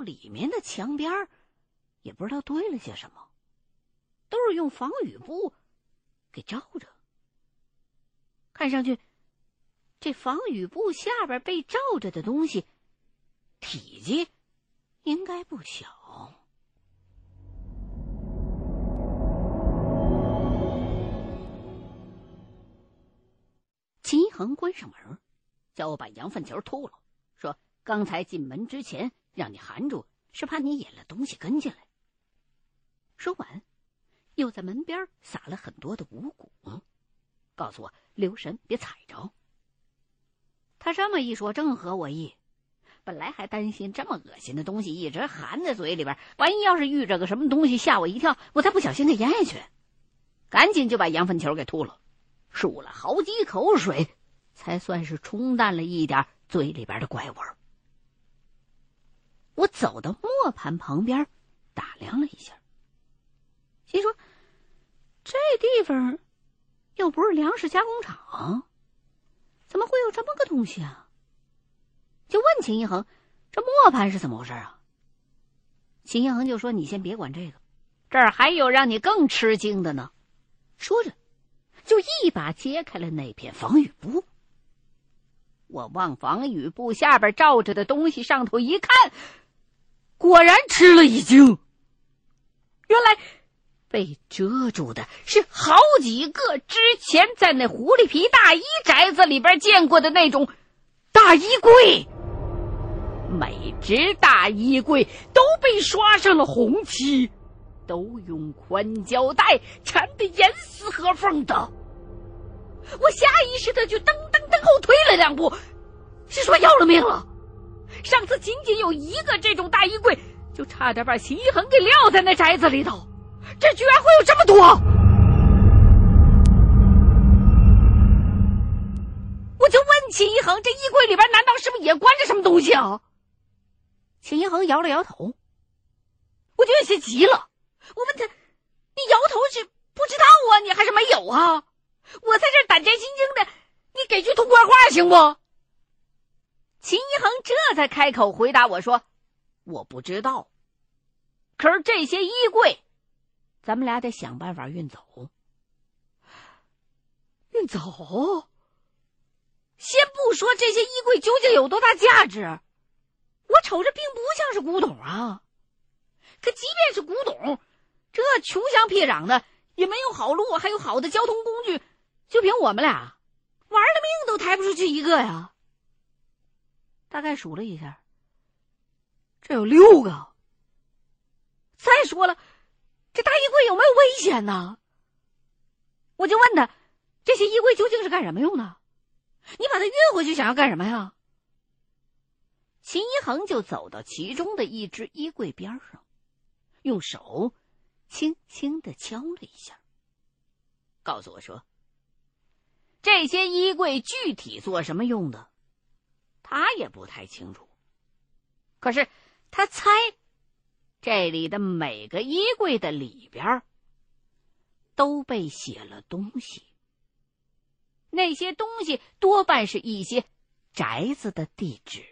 里面的墙边，也不知道堆了些什么，都是用防雨布给罩着。看上去，这防雨布下边被罩着的东西，体积应该不小。齐恒关上门，叫我把羊粪球吐了，说：“刚才进门之前让你含住，是怕你引了东西跟进来。”说完，又在门边撒了很多的五谷，告诉我留神别踩着。他这么一说，正合我意。本来还担心这么恶心的东西一直含在嘴里边，万一要是遇着个什么东西吓我一跳，我再不小心给咽下去，赶紧就把羊粪球给吐了。漱了好几口水，才算是冲淡了一点嘴里边的怪味儿。我走到磨盘旁边，打量了一下，心说：“这地方又不是粮食加工厂，怎么会有这么个东西啊？”就问秦一恒：“这磨盘是怎么回事啊？”秦一恒就说：“你先别管这个，这儿还有让你更吃惊的呢。”说着。就一把揭开了那片防雨布，我往防雨布下边罩着的东西上头一看，果然吃了一惊。原来被遮住的是好几个之前在那狐狸皮大衣宅子里边见过的那种大衣柜，每只大衣柜都被刷上了红漆。都用宽胶带缠得严丝合缝的，我下意识的就噔噔噔后退了两步，是说要了命了。上次仅仅有一个这种大衣柜，就差点把秦一恒给撂在那宅子里头，这居然会有这么多！我就问秦一恒：“这衣柜里边难道是不是也关着什么东西啊？”秦一恒摇了摇头，我就有些急了。我问他：“你摇头是不知道啊？你还是没有啊？我在这胆战心惊的，你给句痛快话行不？”秦一恒这才开口回答我说：“我不知道。可是这些衣柜，咱们俩得想办法运走。运走？先不说这些衣柜究竟有多大价值，我瞅着并不像是古董啊。可即便是古董。”这穷乡僻壤的也没有好路，还有好的交通工具，就凭我们俩，玩了命都抬不出去一个呀。大概数了一下，这有六个。再说了，这大衣柜有没有危险呢？我就问他，这些衣柜究竟是干什么用的？你把它运回去想要干什么呀？秦一恒就走到其中的一只衣柜边上，用手。轻轻的敲了一下，告诉我说：“这些衣柜具体做什么用的，他也不太清楚。可是他猜，这里的每个衣柜的里边都被写了东西。那些东西多半是一些宅子的地址。”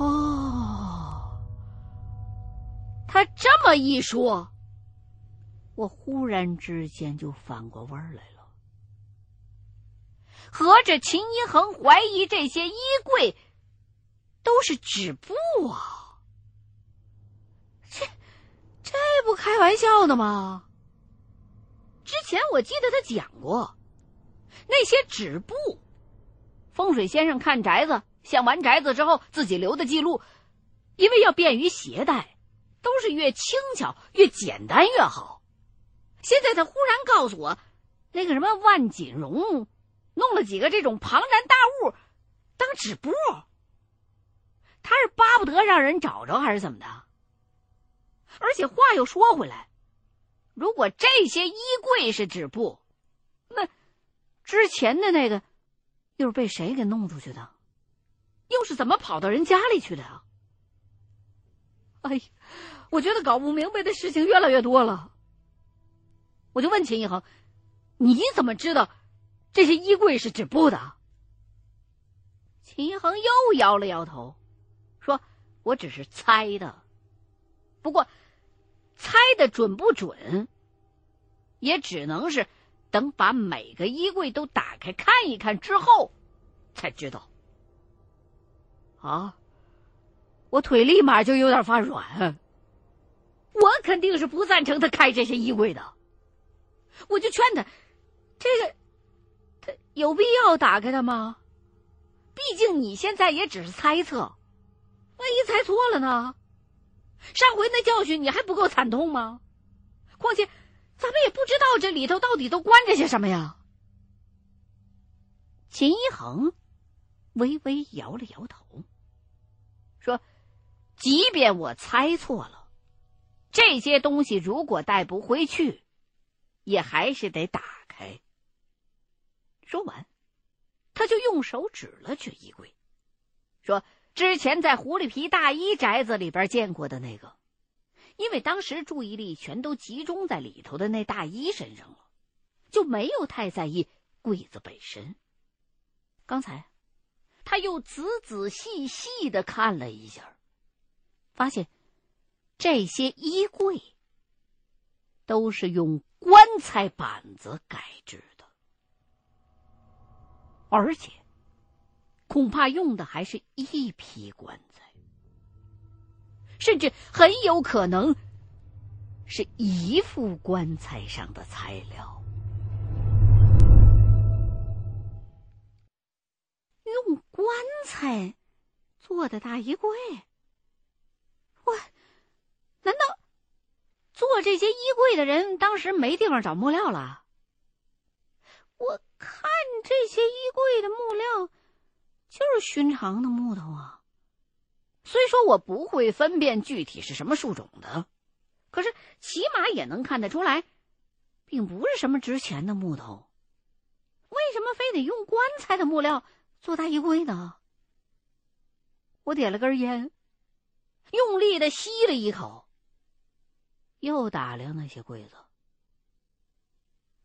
哦。他这么一说，我忽然之间就反过味儿来了。合着秦一恒怀疑这些衣柜都是纸布啊？这这不开玩笑的吗？之前我记得他讲过，那些纸布，风水先生看宅子，想完宅子之后自己留的记录，因为要便于携带。都是越轻巧越简单越好。现在他忽然告诉我，那个什么万锦荣弄了几个这种庞然大物当纸布，他是巴不得让人找着还是怎么的？而且话又说回来，如果这些衣柜是纸布，那之前的那个又是被谁给弄出去的？又是怎么跑到人家里去的啊？哎！我觉得搞不明白的事情越来越多了，我就问秦一恒：“你怎么知道这些衣柜是纸布的？”秦恒又摇了摇头，说我只是猜的。不过，猜的准不准，也只能是等把每个衣柜都打开看一看之后才知道。啊！我腿立马就有点发软。我肯定是不赞成他开这些衣柜的。我就劝他，这个有必要打开它吗？毕竟你现在也只是猜测，万一猜错了呢？上回那教训你还不够惨痛吗？况且，咱们也不知道这里头到底都关着些什么呀。秦一恒微微摇了摇头，说：“即便我猜错了，这些东西如果带不回去，也还是得打。”说完，他就用手指了指衣柜，说。之前在狐狸皮大衣宅子里边见过的那个，因为当时注意力全都集中在里头的那大衣身上了，就没有太在意柜子本身。刚才，他又仔仔细细的看了一下，发现这些衣柜都是用棺材板子改制，而且。恐怕用的还是一批棺材，甚至很有可能是一副棺材上的材料。用棺材做的大衣柜，我难道做这些衣柜的人当时没地方找木料了？我看这些衣柜的木料。就是寻常的木头啊，虽说我不会分辨具体是什么树种的，可是起码也能看得出来，并不是什么值钱的木头。为什么非得用棺材的木料做大衣柜呢？我点了根烟，用力的吸了一口，又打量那些柜子，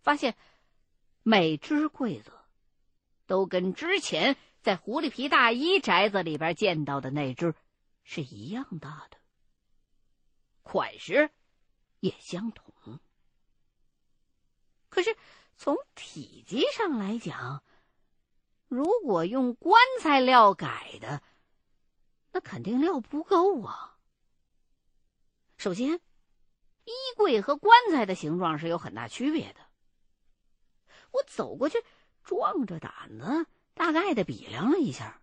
发现每只柜子都跟之前。在狐狸皮大衣宅子里边见到的那只，是一样大的，款式也相同。可是从体积上来讲，如果用棺材料改的，那肯定料不够啊。首先，衣柜和棺材的形状是有很大区别的。我走过去，壮着胆子。大概的比量了一下，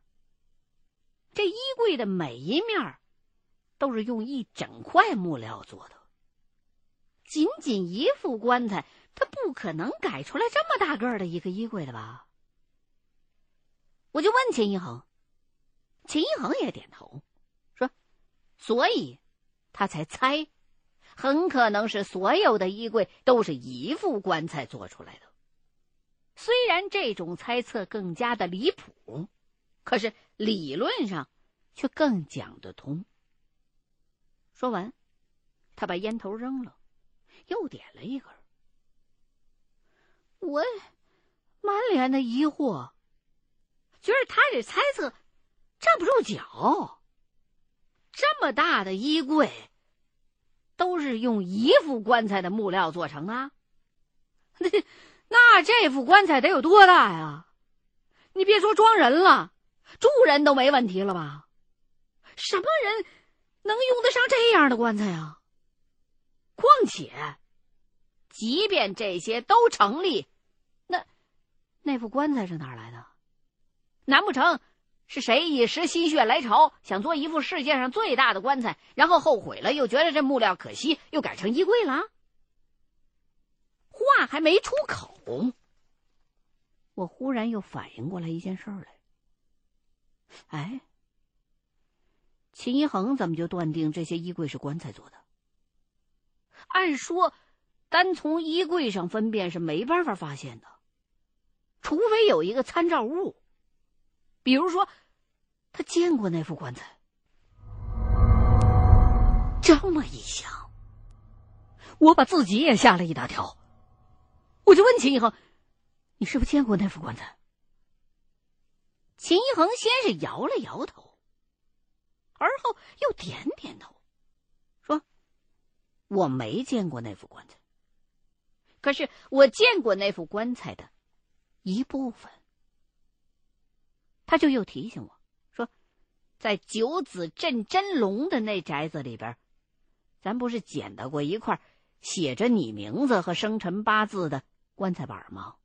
这衣柜的每一面都是用一整块木料做的。仅仅一副棺材，他不可能改出来这么大个的一个衣柜的吧？我就问秦一恒，秦一恒也点头说：“所以，他才猜，很可能是所有的衣柜都是一副棺材做出来的。”虽然这种猜测更加的离谱，可是理论上却更讲得通。说完，他把烟头扔了，又点了一根。我满脸的疑惑，觉得他这猜测站不住脚。这么大的衣柜，都是用一副棺材的木料做成的。那这副棺材得有多大呀？你别说装人了，住人都没问题了吧？什么人能用得上这样的棺材啊？况且，即便这些都成立，那那副棺材是哪来的？难不成是谁一时心血来潮，想做一副世界上最大的棺材，然后后悔了，又觉得这木料可惜，又改成衣柜了？话还没出口，我忽然又反应过来一件事儿来。哎，秦一恒怎么就断定这些衣柜是棺材做的？按说，单从衣柜上分辨是没办法发现的，除非有一个参照物，比如说，他见过那副棺材。这么一想，我把自己也吓了一大跳。我就问秦一恒：“你是不是见过那副棺材？”秦一恒先是摇了摇头，而后又点点头，说：“我没见过那副棺材，可是我见过那副棺材的一部分。”他就又提醒我说：“在九子镇真龙的那宅子里边，咱不是捡到过一块写着你名字和生辰八字的棺材板吗？”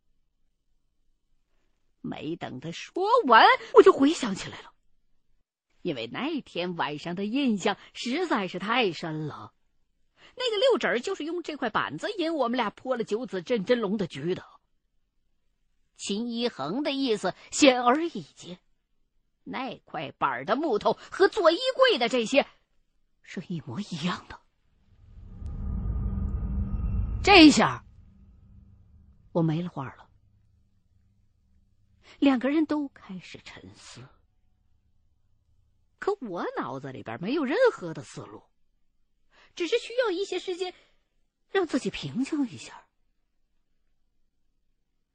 没等他说完，我就回想起来了，因为那天晚上的印象实在是太深了。那个六指就是用这块板子引我们俩破了九子镇真龙的局的。秦一恒的意思显而易见，那块板的木头和做衣柜的这些是一模一样的。这下我没了话了。两个人都开始沉思，可我脑子里边没有任何的思路，只是需要一些时间让自己平静一下。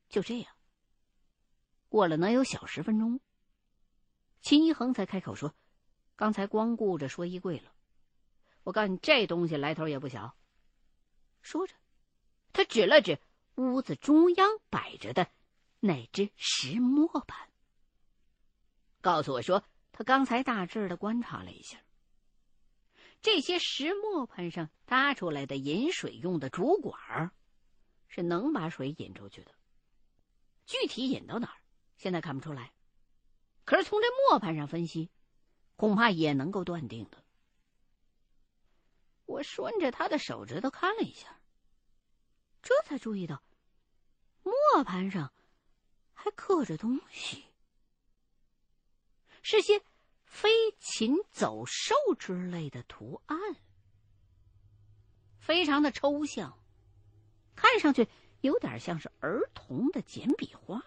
就这样，过了能有小十分钟，秦一恒才开口说：“刚才光顾着说衣柜了，我告诉你，这东西来头也不小。”说着，他指了指屋子中央摆着的。那只石磨盘，告诉我说，他刚才大致的观察了一下，这些石磨盘上搭出来的引水用的主管是能把水引出去的。具体引到哪儿，现在看不出来，可是从这磨盘上分析，恐怕也能够断定的。我顺着他的手指头看了一下，这才注意到磨盘上。还刻着东西，是些飞禽走兽之类的图案，非常的抽象，看上去有点像是儿童的简笔画，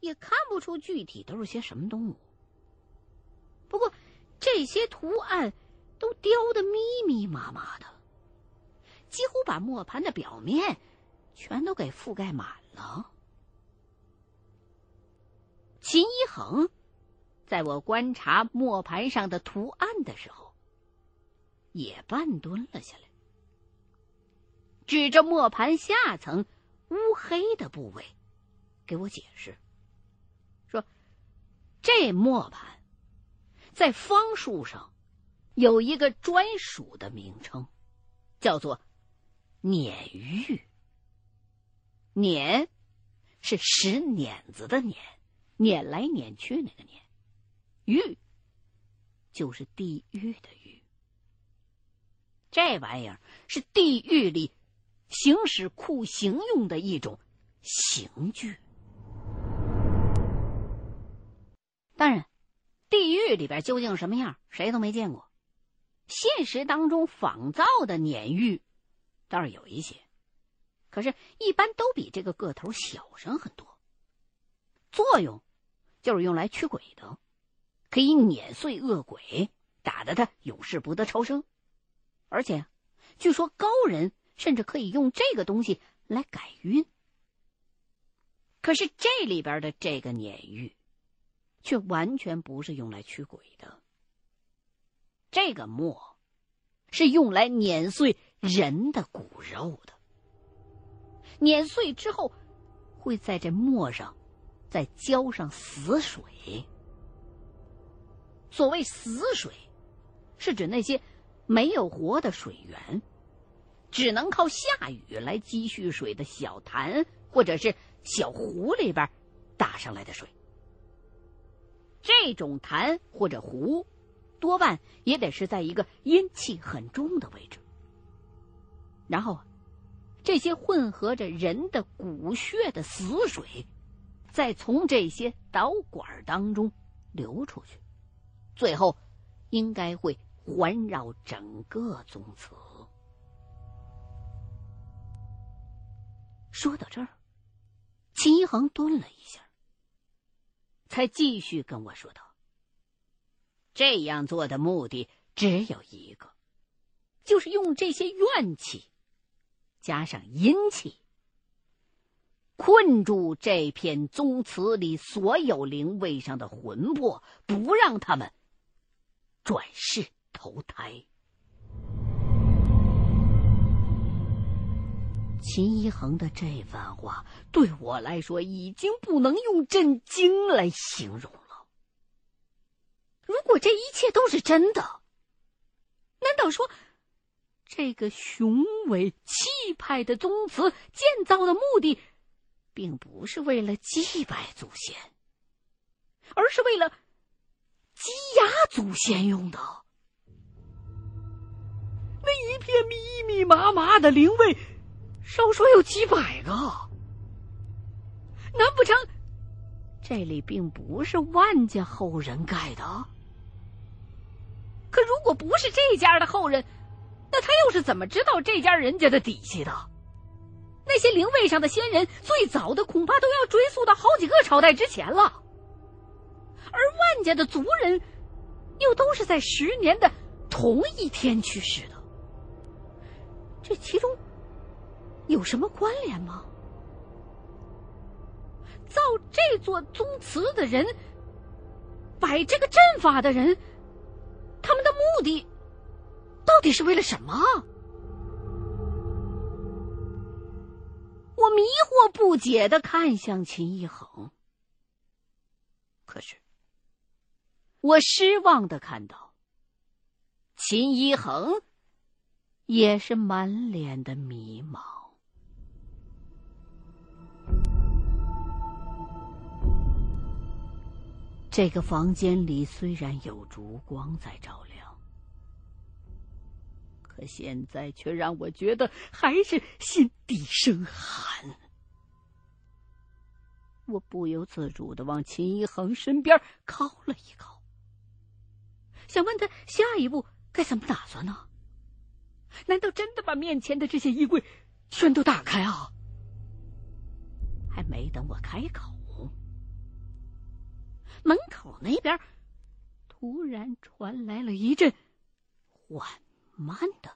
也看不出具体都是些什么动物。不过这些图案都雕的密密麻麻的，几乎把磨盘的表面全都给覆盖满了。秦一恒，在我观察磨盘上的图案的时候，也半蹲了下来，指着磨盘下层乌黑的部位，给我解释说：“这磨盘在方术上有一个专属的名称，叫做碾玉。碾是石碾子的碾。”碾来碾去，那个碾，狱就是地狱的狱。这玩意儿是地狱里行使酷刑用的一种刑具。当然，地狱里边究竟什么样，谁都没见过。现实当中仿造的碾狱倒是有一些，可是，一般都比这个个头小上很多，作用。就是用来驱鬼的，可以碾碎恶鬼，打得他永世不得超生。而且，据说高人甚至可以用这个东西来改运。可是这里边的这个碾玉，却完全不是用来驱鬼的。这个墨，是用来碾碎人的骨肉的。碾碎之后，会在这墨上。再浇上死水。所谓死水，是指那些没有活的水源，只能靠下雨来积蓄水的小潭或者是小湖里边打上来的水。这种潭或者湖，多半也得是在一个阴气很重的位置。然后，这些混合着人的骨血的死水。再从这些导管当中流出去，最后应该会环绕整个宗祠。说到这儿，秦一恒顿了一下，才继续跟我说道：“这样做的目的只有一个，就是用这些怨气加上阴气。”困住这片宗祠里所有灵位上的魂魄，不让他们转世投胎。秦一恒的这番话对我来说已经不能用震惊来形容了。如果这一切都是真的，难道说这个雄伟气派的宗祠建造的目的，并不是为了祭拜祖先，而是为了羁押祖先用的？那一片密密麻麻的灵位。少说有几百个，难不成这里并不是万家后人盖的？可如果不是这家的后人，那他又是怎么知道这家人家的底细的？那些灵位上的仙人，最早的恐怕都要追溯到好几个朝代之前了。而万家的族人，又都是在十年的同一天去世的，这其中。有什么关联吗？造这座宗祠的人，摆这个阵法的人，他们的目的到底是为了什么？我迷惑不解的看向秦一恒，可是我失望的看到秦一恒也是满脸的迷茫。这个房间里虽然有烛光在照亮，可现在却让我觉得还是心底生寒。我不由自主的往秦一恒身边靠了一靠，想问他下一步该怎么打算呢？难道真的把面前的这些衣柜全都打开啊？还没等我开口。门口那边突然传来了一阵缓慢的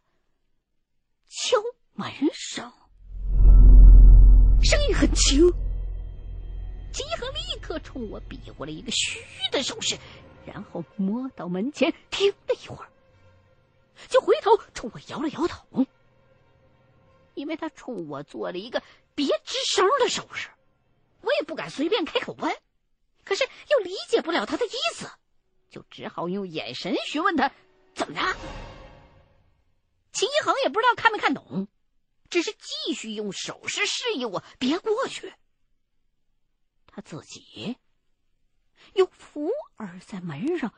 敲门声，声音很轻。金恒立刻冲我比划了一个嘘的手势，然后摸到门前停了一会儿，就回头冲我摇了摇头，因为他冲我做了一个别吱声的手势，我也不敢随便开口问。可是又理解不了他的意思，就只好用眼神询问他怎么着。秦一恒也不知道看没看懂，只是继续用手势示意我别过去。他自己又伏耳在门上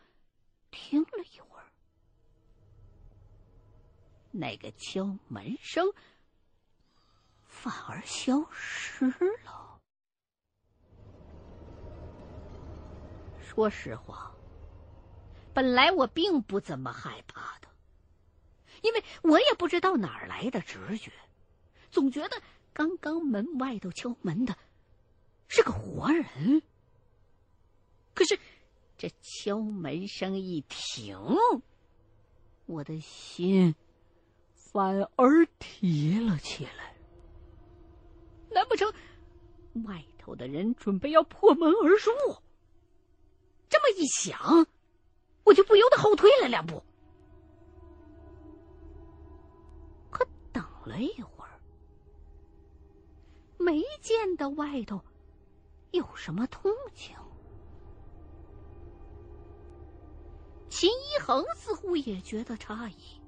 听了一会儿，那个敲门声反而消失了。说实话，本来我并不怎么害怕的，因为我也不知道哪儿来的直觉，总觉得刚刚门外头敲门的是个活人。可是这敲门声一停，我的心反而提了起来。难不成外头的人准备要破门而入？这么一想，我就不由得后退了两步。了一会儿，没见到外头有什么动静。秦一恒似乎也觉得诧异，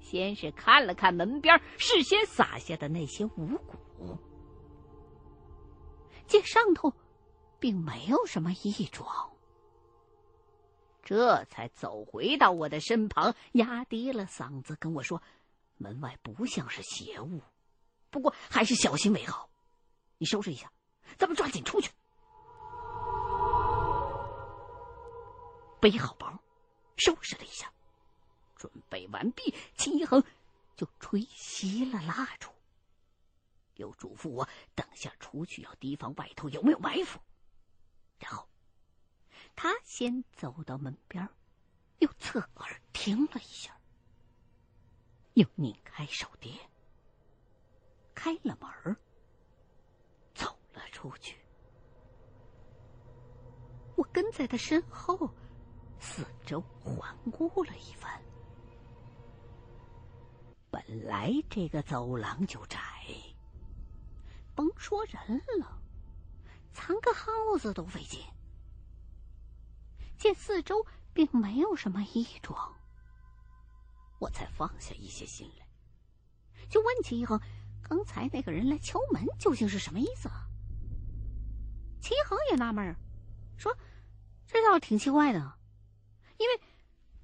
先是看了看门边事先撒下的那些五谷，见上头。并没有什么异状，这才走回到我的身旁，压低了嗓子跟我说：“门外不像是邪物，不过还是小心为好。你收拾一下，咱们抓紧出去。”背好包，收拾了一下，准备完毕，秦一恒就吹熄了蜡烛，又嘱咐我等下出去要提防外头有没有埋伏。然后，他先走到门边，又侧耳听了一下，又拧开手电，开了门走了出去。我跟在他身后，四周环顾了一番。本来这个走廊就窄，甭说人了，藏个耗子都费劲。见四周并没有什么异状，我才放下一些心来，就问齐恒：“刚才那个人来敲门，究竟是什么意思？”齐恒也纳闷儿，说：“这倒挺奇怪的，因为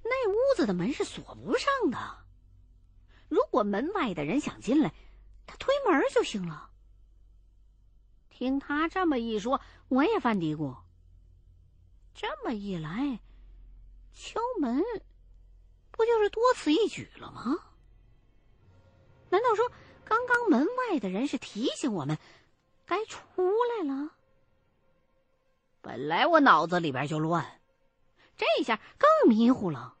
那屋子的门是锁不上的。如果门外的人想进来，他推门就行了。”听他这么一说，我也犯嘀咕。这么一来，敲门不就是多此一举了吗？难道说刚刚门外的人是提醒我们该出来了？本来我脑子里边就乱，这下更迷糊了。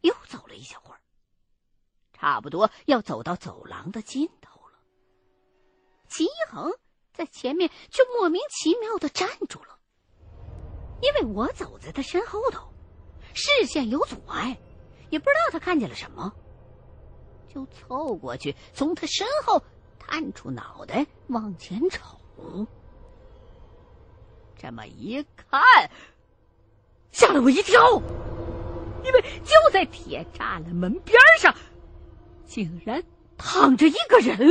又走了一小会儿，差不多要走到走廊的尽头了。齐恒在前面却莫名其妙的站住了。因为我走在他身后头，视线有阻碍，也不知道他看见了什么，就凑过去，从他身后探出脑袋往前瞅。这么一看，吓了我一跳，因为就在铁栅栏门边上，竟然躺着一个人。